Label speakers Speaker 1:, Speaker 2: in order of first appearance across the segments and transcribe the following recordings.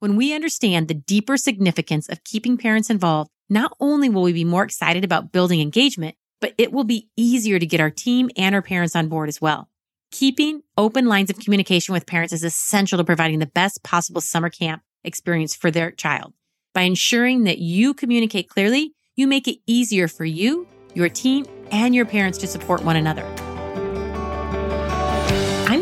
Speaker 1: When we understand the deeper significance of keeping parents involved, not only will we be more excited about building engagement, but it will be easier to get our team and our parents on board as well. Keeping open lines of communication with parents is essential to providing the best possible summer camp experience for their child. By ensuring that you communicate clearly, you make it easier for you, your team, and your parents to support one another.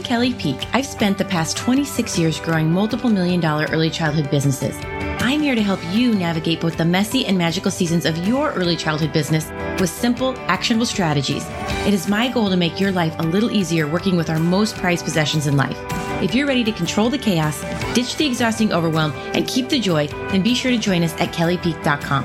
Speaker 1: Kelly Peak. I've spent the past 26 years growing multiple million dollar early childhood businesses. I'm here to help you navigate both the messy and magical seasons of your early childhood business with simple, actionable strategies. It is my goal to make your life a little easier working with our most prized possessions in life. If you're ready to control the chaos, ditch the exhausting overwhelm, and keep the joy, then be sure to join us at kellypeak.com.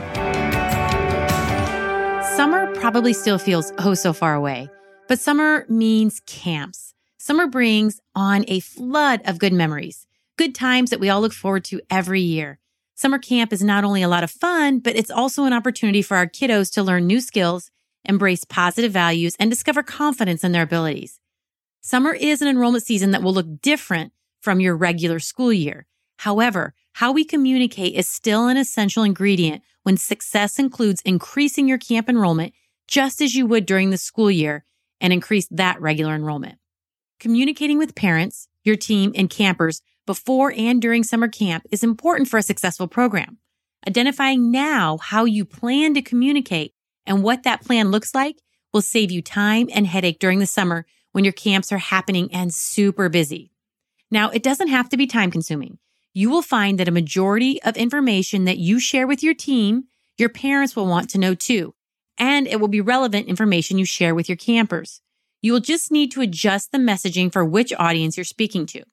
Speaker 1: Summer probably still feels oh so far away, but summer means camps. Summer brings on a flood of good memories, good times that we all look forward to every year. Summer camp is not only a lot of fun, but it's also an opportunity for our kiddos to learn new skills, embrace positive values, and discover confidence in their abilities. Summer is an enrollment season that will look different from your regular school year. However, how we communicate is still an essential ingredient when success includes increasing your camp enrollment just as you would during the school year and increase that regular enrollment. Communicating with parents, your team, and campers before and during summer camp is important for a successful program. Identifying now how you plan to communicate and what that plan looks like will save you time and headache during the summer when your camps are happening and super busy. Now, it doesn't have to be time consuming. You will find that a majority of information that you share with your team, your parents will want to know too. And it will be relevant information you share with your campers. You will just need to adjust the messaging for which audience you're speaking to.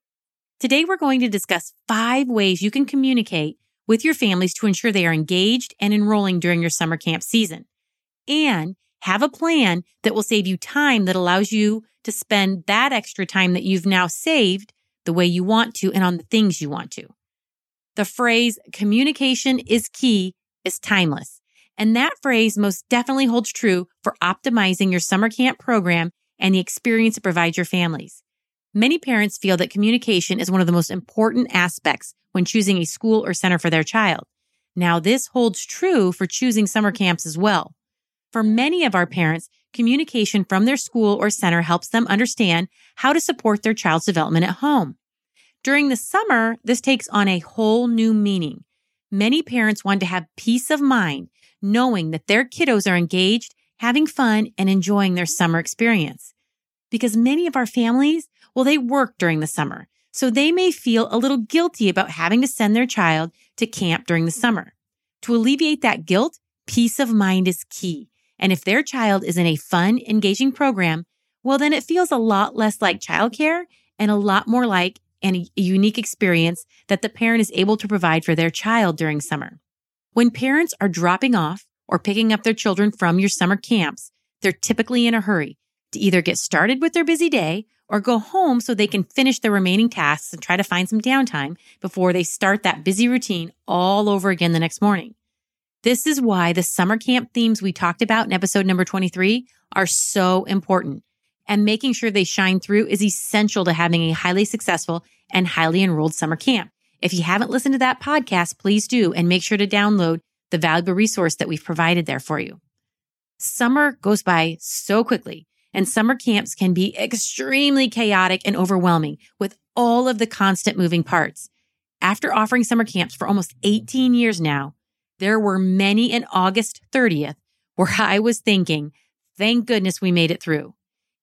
Speaker 1: Today, we're going to discuss five ways you can communicate with your families to ensure they are engaged and enrolling during your summer camp season. And have a plan that will save you time that allows you to spend that extra time that you've now saved the way you want to and on the things you want to. The phrase communication is key is timeless. And that phrase most definitely holds true for optimizing your summer camp program and the experience it provides your families. Many parents feel that communication is one of the most important aspects when choosing a school or center for their child. Now, this holds true for choosing summer camps as well. For many of our parents, communication from their school or center helps them understand how to support their child's development at home. During the summer, this takes on a whole new meaning. Many parents want to have peace of mind knowing that their kiddos are engaged, having fun, and enjoying their summer experience. Because many of our families, well, they work during the summer, so they may feel a little guilty about having to send their child to camp during the summer. To alleviate that guilt, peace of mind is key. And if their child is in a fun, engaging program, well, then it feels a lot less like childcare and a lot more like an, a unique experience that the parent is able to provide for their child during summer. When parents are dropping off or picking up their children from your summer camps, they're typically in a hurry to either get started with their busy day or go home so they can finish their remaining tasks and try to find some downtime before they start that busy routine all over again the next morning. This is why the summer camp themes we talked about in episode number 23 are so important. And making sure they shine through is essential to having a highly successful and highly enrolled summer camp. If you haven't listened to that podcast, please do and make sure to download the valuable resource that we've provided there for you. Summer goes by so quickly and summer camps can be extremely chaotic and overwhelming with all of the constant moving parts. After offering summer camps for almost 18 years now, there were many in August 30th where I was thinking, thank goodness we made it through.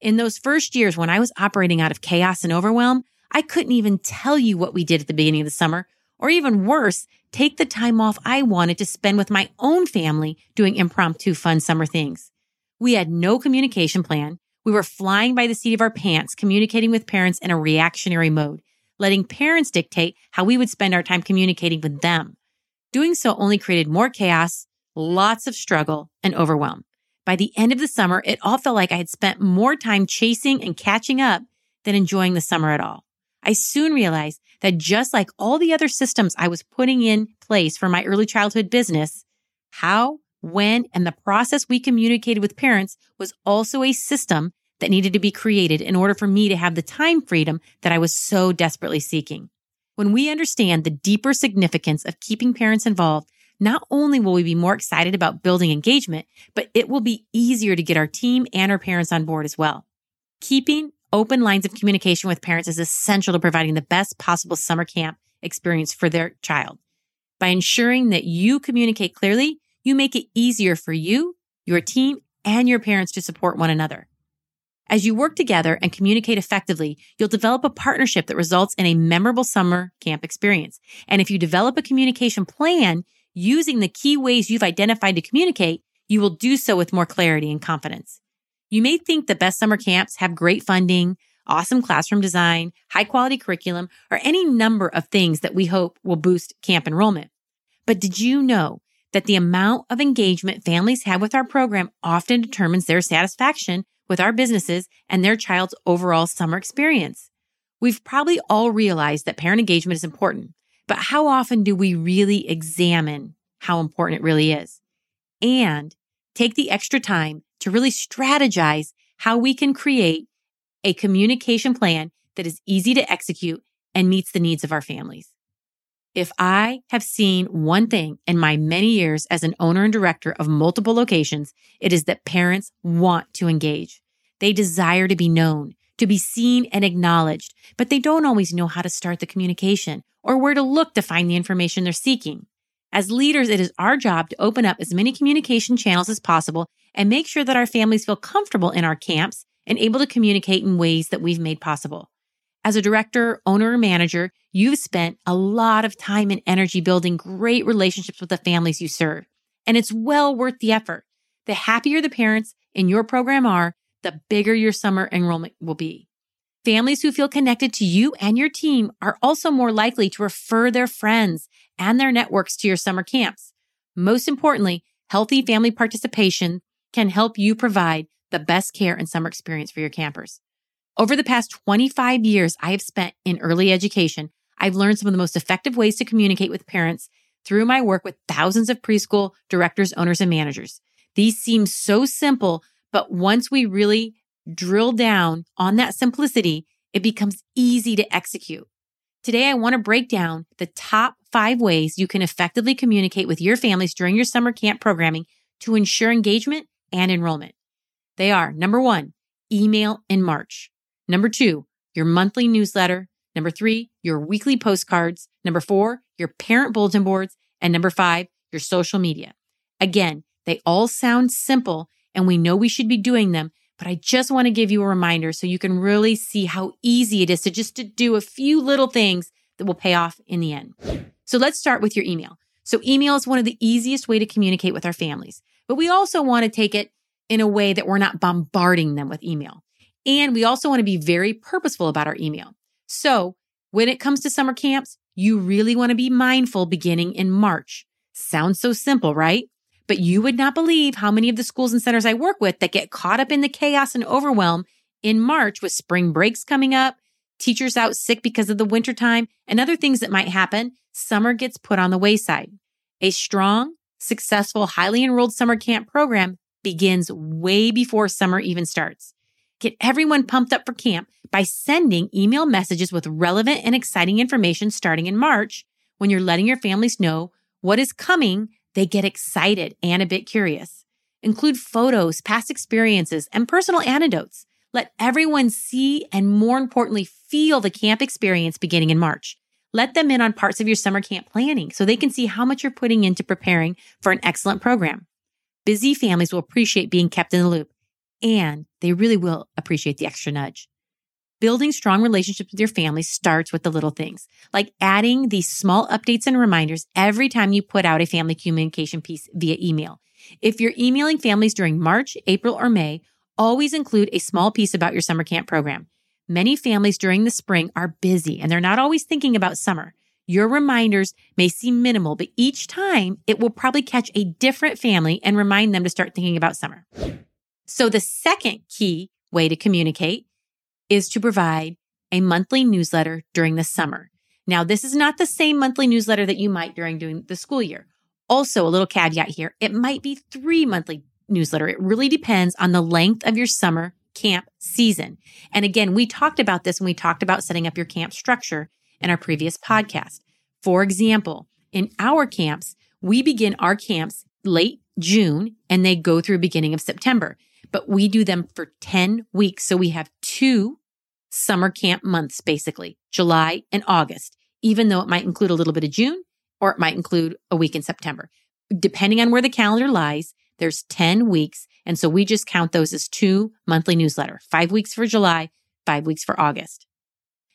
Speaker 1: In those first years when I was operating out of chaos and overwhelm, I couldn't even tell you what we did at the beginning of the summer, or even worse, take the time off I wanted to spend with my own family doing impromptu fun summer things. We had no communication plan. We were flying by the seat of our pants, communicating with parents in a reactionary mode, letting parents dictate how we would spend our time communicating with them. Doing so only created more chaos, lots of struggle, and overwhelm. By the end of the summer, it all felt like I had spent more time chasing and catching up than enjoying the summer at all. I soon realized that just like all the other systems I was putting in place for my early childhood business, how, when, and the process we communicated with parents was also a system that needed to be created in order for me to have the time freedom that I was so desperately seeking. When we understand the deeper significance of keeping parents involved, not only will we be more excited about building engagement, but it will be easier to get our team and our parents on board as well. Keeping open lines of communication with parents is essential to providing the best possible summer camp experience for their child. By ensuring that you communicate clearly, you make it easier for you, your team, and your parents to support one another. As you work together and communicate effectively, you'll develop a partnership that results in a memorable summer camp experience. And if you develop a communication plan using the key ways you've identified to communicate, you will do so with more clarity and confidence. You may think the best summer camps have great funding, awesome classroom design, high quality curriculum, or any number of things that we hope will boost camp enrollment. But did you know that the amount of engagement families have with our program often determines their satisfaction with our businesses and their child's overall summer experience. We've probably all realized that parent engagement is important, but how often do we really examine how important it really is? And take the extra time to really strategize how we can create a communication plan that is easy to execute and meets the needs of our families. If I have seen one thing in my many years as an owner and director of multiple locations, it is that parents want to engage. They desire to be known, to be seen and acknowledged, but they don't always know how to start the communication or where to look to find the information they're seeking. As leaders, it is our job to open up as many communication channels as possible and make sure that our families feel comfortable in our camps and able to communicate in ways that we've made possible. As a director, owner, or manager, you've spent a lot of time and energy building great relationships with the families you serve. And it's well worth the effort. The happier the parents in your program are, the bigger your summer enrollment will be. Families who feel connected to you and your team are also more likely to refer their friends and their networks to your summer camps. Most importantly, healthy family participation can help you provide the best care and summer experience for your campers. Over the past 25 years I have spent in early education, I've learned some of the most effective ways to communicate with parents through my work with thousands of preschool directors, owners, and managers. These seem so simple, but once we really drill down on that simplicity, it becomes easy to execute. Today, I want to break down the top five ways you can effectively communicate with your families during your summer camp programming to ensure engagement and enrollment. They are number one, email in March. Number two, your monthly newsletter. Number three, your weekly postcards. Number four, your parent bulletin boards. And number five, your social media. Again, they all sound simple and we know we should be doing them, but I just want to give you a reminder so you can really see how easy it is to just to do a few little things that will pay off in the end. So let's start with your email. So email is one of the easiest way to communicate with our families, but we also want to take it in a way that we're not bombarding them with email. And we also want to be very purposeful about our email. So when it comes to summer camps, you really want to be mindful beginning in March. Sounds so simple, right? But you would not believe how many of the schools and centers I work with that get caught up in the chaos and overwhelm in March with spring breaks coming up, teachers out sick because of the wintertime, and other things that might happen. Summer gets put on the wayside. A strong, successful, highly enrolled summer camp program begins way before summer even starts. Get everyone pumped up for camp by sending email messages with relevant and exciting information starting in March when you're letting your families know what is coming. They get excited and a bit curious. Include photos, past experiences, and personal anecdotes. Let everyone see and more importantly, feel the camp experience beginning in March. Let them in on parts of your summer camp planning so they can see how much you're putting into preparing for an excellent program. Busy families will appreciate being kept in the loop and they really will appreciate the extra nudge. Building strong relationships with your family starts with the little things, like adding these small updates and reminders every time you put out a family communication piece via email. If you're emailing families during March, April, or May, always include a small piece about your summer camp program. Many families during the spring are busy and they're not always thinking about summer. Your reminders may seem minimal, but each time it will probably catch a different family and remind them to start thinking about summer. So the second key way to communicate is to provide a monthly newsletter during the summer. Now, this is not the same monthly newsletter that you might during doing the school year. Also, a little caveat here. It might be three monthly newsletter. It really depends on the length of your summer camp season. And again, we talked about this when we talked about setting up your camp structure in our previous podcast. For example, in our camps, we begin our camps late June and they go through beginning of September, but we do them for 10 weeks. So we have two summer camp months, basically July and August, even though it might include a little bit of June or it might include a week in September. Depending on where the calendar lies, there's 10 weeks. And so we just count those as two monthly newsletter, five weeks for July, five weeks for August.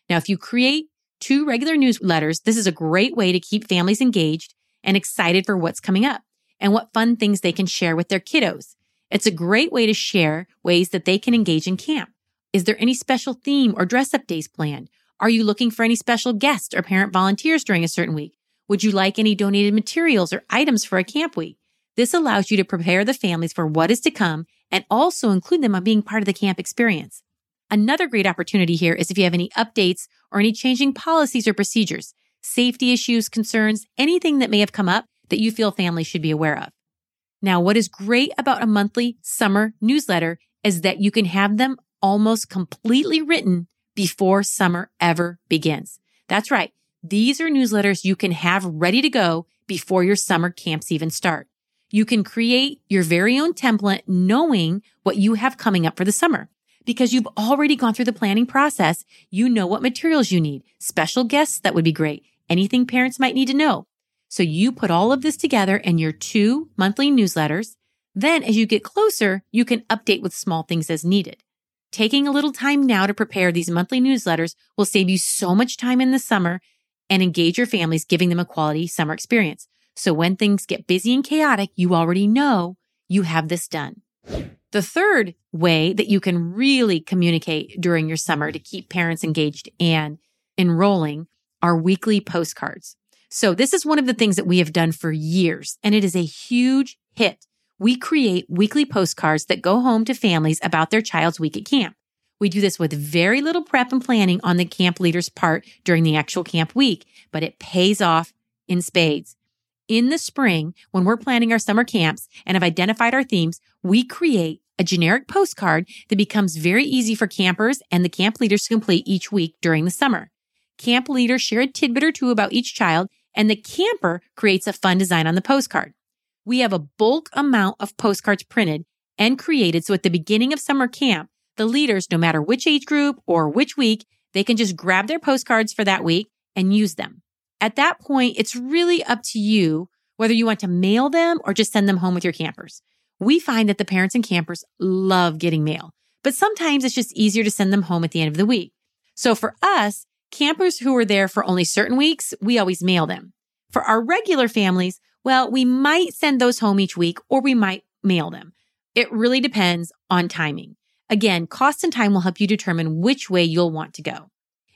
Speaker 1: Now, if you create two regular newsletters, this is a great way to keep families engaged and excited for what's coming up and what fun things they can share with their kiddos. It's a great way to share ways that they can engage in camp. Is there any special theme or dress up days planned? Are you looking for any special guests or parent volunteers during a certain week? Would you like any donated materials or items for a camp week? This allows you to prepare the families for what is to come and also include them on being part of the camp experience. Another great opportunity here is if you have any updates or any changing policies or procedures, safety issues, concerns, anything that may have come up that you feel families should be aware of. Now, what is great about a monthly summer newsletter is that you can have them almost completely written before summer ever begins. That's right. These are newsletters you can have ready to go before your summer camps even start. You can create your very own template knowing what you have coming up for the summer because you've already gone through the planning process. You know what materials you need, special guests that would be great, anything parents might need to know. So you put all of this together in your two monthly newsletters. Then as you get closer, you can update with small things as needed. Taking a little time now to prepare these monthly newsletters will save you so much time in the summer and engage your families, giving them a quality summer experience. So when things get busy and chaotic, you already know you have this done. The third way that you can really communicate during your summer to keep parents engaged and enrolling are weekly postcards. So this is one of the things that we have done for years and it is a huge hit. We create weekly postcards that go home to families about their child's week at camp. We do this with very little prep and planning on the camp leader's part during the actual camp week, but it pays off in spades. In the spring, when we're planning our summer camps and have identified our themes, we create a generic postcard that becomes very easy for campers and the camp leaders to complete each week during the summer. Camp leaders share a tidbit or two about each child, and the camper creates a fun design on the postcard. We have a bulk amount of postcards printed and created so at the beginning of summer camp, the leaders, no matter which age group or which week, they can just grab their postcards for that week and use them. At that point, it's really up to you whether you want to mail them or just send them home with your campers. We find that the parents and campers love getting mail, but sometimes it's just easier to send them home at the end of the week. So for us, campers who are there for only certain weeks, we always mail them. For our regular families, well, we might send those home each week or we might mail them. It really depends on timing. Again, cost and time will help you determine which way you'll want to go.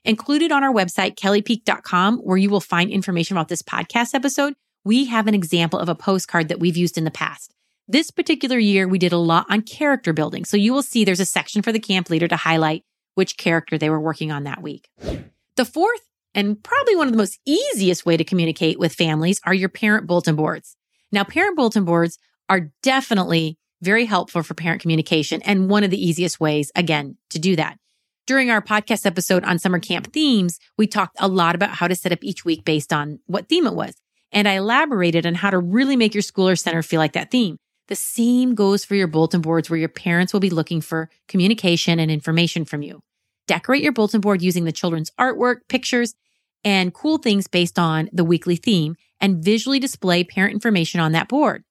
Speaker 1: Included on our website, kellypeak.com, where you will find information about this podcast episode, we have an example of a postcard that we've used in the past. This particular year, we did a lot on character building. So you will see there's a section for the camp leader to highlight which character they were working on that week. The fourth and probably one of the most easiest way to communicate with families are your parent bulletin boards. Now, parent bulletin boards are definitely very helpful for parent communication and one of the easiest ways, again, to do that. During our podcast episode on summer camp themes, we talked a lot about how to set up each week based on what theme it was. And I elaborated on how to really make your school or center feel like that theme. The same goes for your bulletin boards where your parents will be looking for communication and information from you. Decorate your bulletin board using the children's artwork, pictures, and cool things based on the weekly theme and visually display parent information on that board.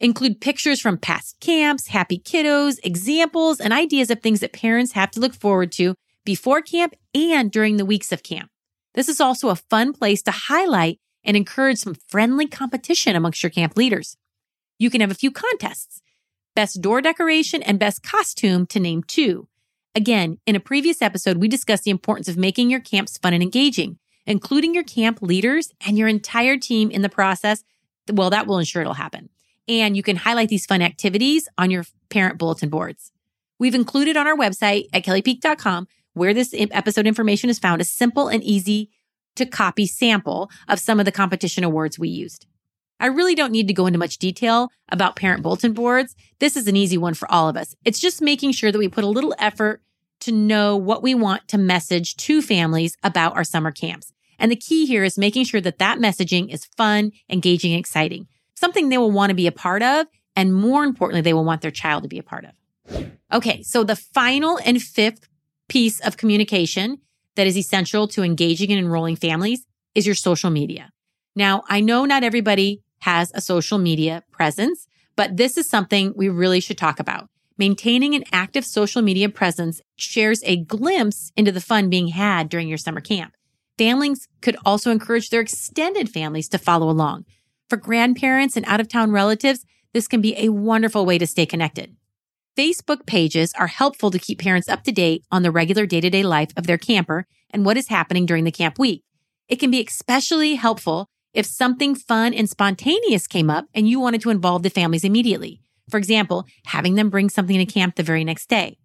Speaker 1: Include pictures from past camps, happy kiddos, examples, and ideas of things that parents have to look forward to before camp and during the weeks of camp. This is also a fun place to highlight and encourage some friendly competition amongst your camp leaders. You can have a few contests. Best door decoration and best costume to name two. Again, in a previous episode, we discussed the importance of making your camps fun and engaging, including your camp leaders and your entire team in the process. Well, that will ensure it'll happen and you can highlight these fun activities on your parent bulletin boards. We've included on our website at kellypeak.com where this episode information is found a simple and easy to copy sample of some of the competition awards we used. I really don't need to go into much detail about parent bulletin boards. This is an easy one for all of us. It's just making sure that we put a little effort to know what we want to message to families about our summer camps. And the key here is making sure that that messaging is fun, engaging, exciting, something they will want to be a part of. And more importantly, they will want their child to be a part of. Okay. So the final and fifth piece of communication that is essential to engaging and enrolling families is your social media. Now, I know not everybody has a social media presence, but this is something we really should talk about. Maintaining an active social media presence shares a glimpse into the fun being had during your summer camp. Families could also encourage their extended families to follow along. For grandparents and out of town relatives, this can be a wonderful way to stay connected. Facebook pages are helpful to keep parents up to date on the regular day to day life of their camper and what is happening during the camp week. It can be especially helpful if something fun and spontaneous came up and you wanted to involve the families immediately. For example, having them bring something to camp the very next day.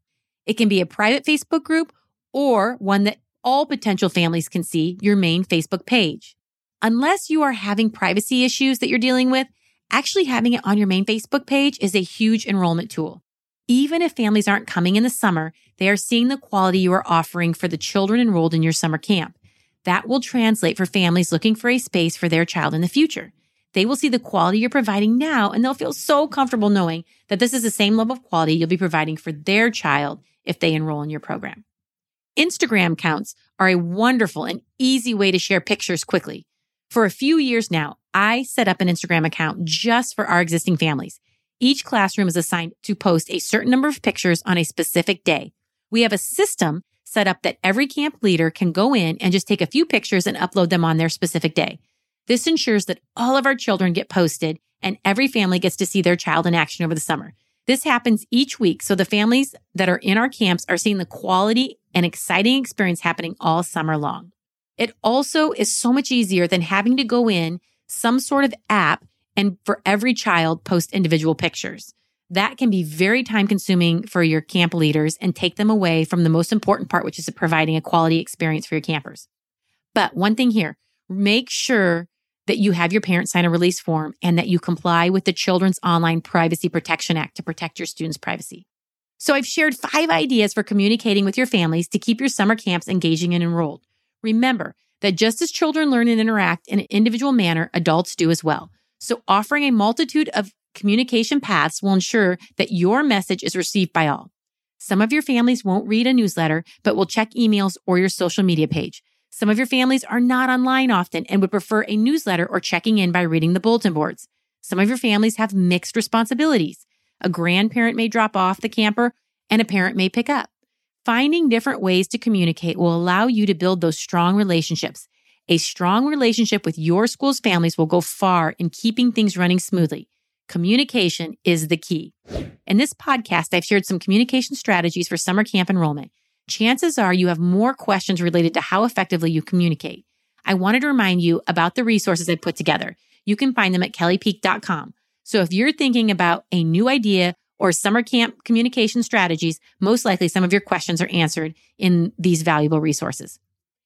Speaker 1: It can be a private Facebook group or one that all potential families can see your main Facebook page. Unless you are having privacy issues that you're dealing with, actually having it on your main Facebook page is a huge enrollment tool. Even if families aren't coming in the summer, they are seeing the quality you are offering for the children enrolled in your summer camp. That will translate for families looking for a space for their child in the future. They will see the quality you're providing now and they'll feel so comfortable knowing that this is the same level of quality you'll be providing for their child if they enroll in your program. Instagram accounts are a wonderful and easy way to share pictures quickly. For a few years now, I set up an Instagram account just for our existing families. Each classroom is assigned to post a certain number of pictures on a specific day. We have a system set up that every camp leader can go in and just take a few pictures and upload them on their specific day. This ensures that all of our children get posted and every family gets to see their child in action over the summer. This happens each week. So the families that are in our camps are seeing the quality and exciting experience happening all summer long. It also is so much easier than having to go in some sort of app and for every child post individual pictures. That can be very time consuming for your camp leaders and take them away from the most important part, which is providing a quality experience for your campers. But one thing here, make sure that you have your parents sign a release form and that you comply with the Children's Online Privacy Protection Act to protect your students' privacy. So I've shared five ideas for communicating with your families to keep your summer camps engaging and enrolled. Remember that just as children learn and interact in an individual manner, adults do as well. So offering a multitude of communication paths will ensure that your message is received by all. Some of your families won't read a newsletter, but will check emails or your social media page. Some of your families are not online often and would prefer a newsletter or checking in by reading the bulletin boards. Some of your families have mixed responsibilities. A grandparent may drop off the camper and a parent may pick up. Finding different ways to communicate will allow you to build those strong relationships. A strong relationship with your school's families will go far in keeping things running smoothly. Communication is the key. In this podcast, I've shared some communication strategies for summer camp enrollment chances are you have more questions related to how effectively you communicate. I wanted to remind you about the resources I put together. You can find them at kellypeak.com. So if you're thinking about a new idea or summer camp communication strategies, most likely some of your questions are answered in these valuable resources.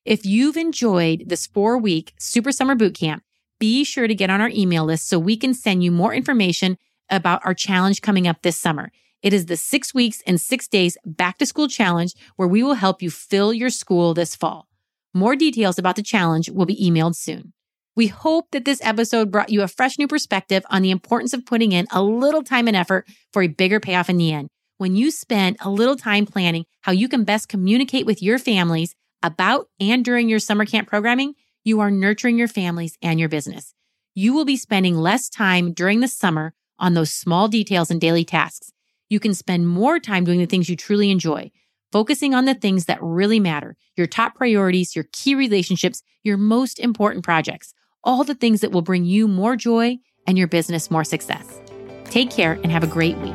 Speaker 1: If you've enjoyed this four week super summer boot camp, be sure to get on our email list so we can send you more information about our challenge coming up this summer. It is the six weeks and six days back to school challenge where we will help you fill your school this fall. More details about the challenge will be emailed soon. We hope that this episode brought you a fresh new perspective on the importance of putting in a little time and effort for a bigger payoff in the end. When you spend a little time planning how you can best communicate with your families about and during your summer camp programming, you are nurturing your families and your business. You will be spending less time during the summer on those small details and daily tasks you can spend more time doing the things you truly enjoy, focusing on the things that really matter your top priorities, your key relationships, your most important projects, all the things that will bring you more joy and your business more success. Take care and have a great week.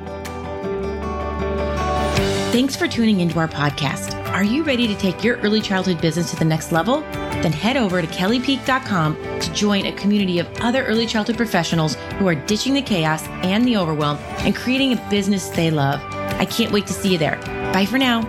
Speaker 1: Thanks for tuning into our podcast. Are you ready to take your early childhood business to the next level? Then head over to kellypeak.com to join a community of other early childhood professionals who are ditching the chaos and the overwhelm and creating a business they love. I can't wait to see you there. Bye for now.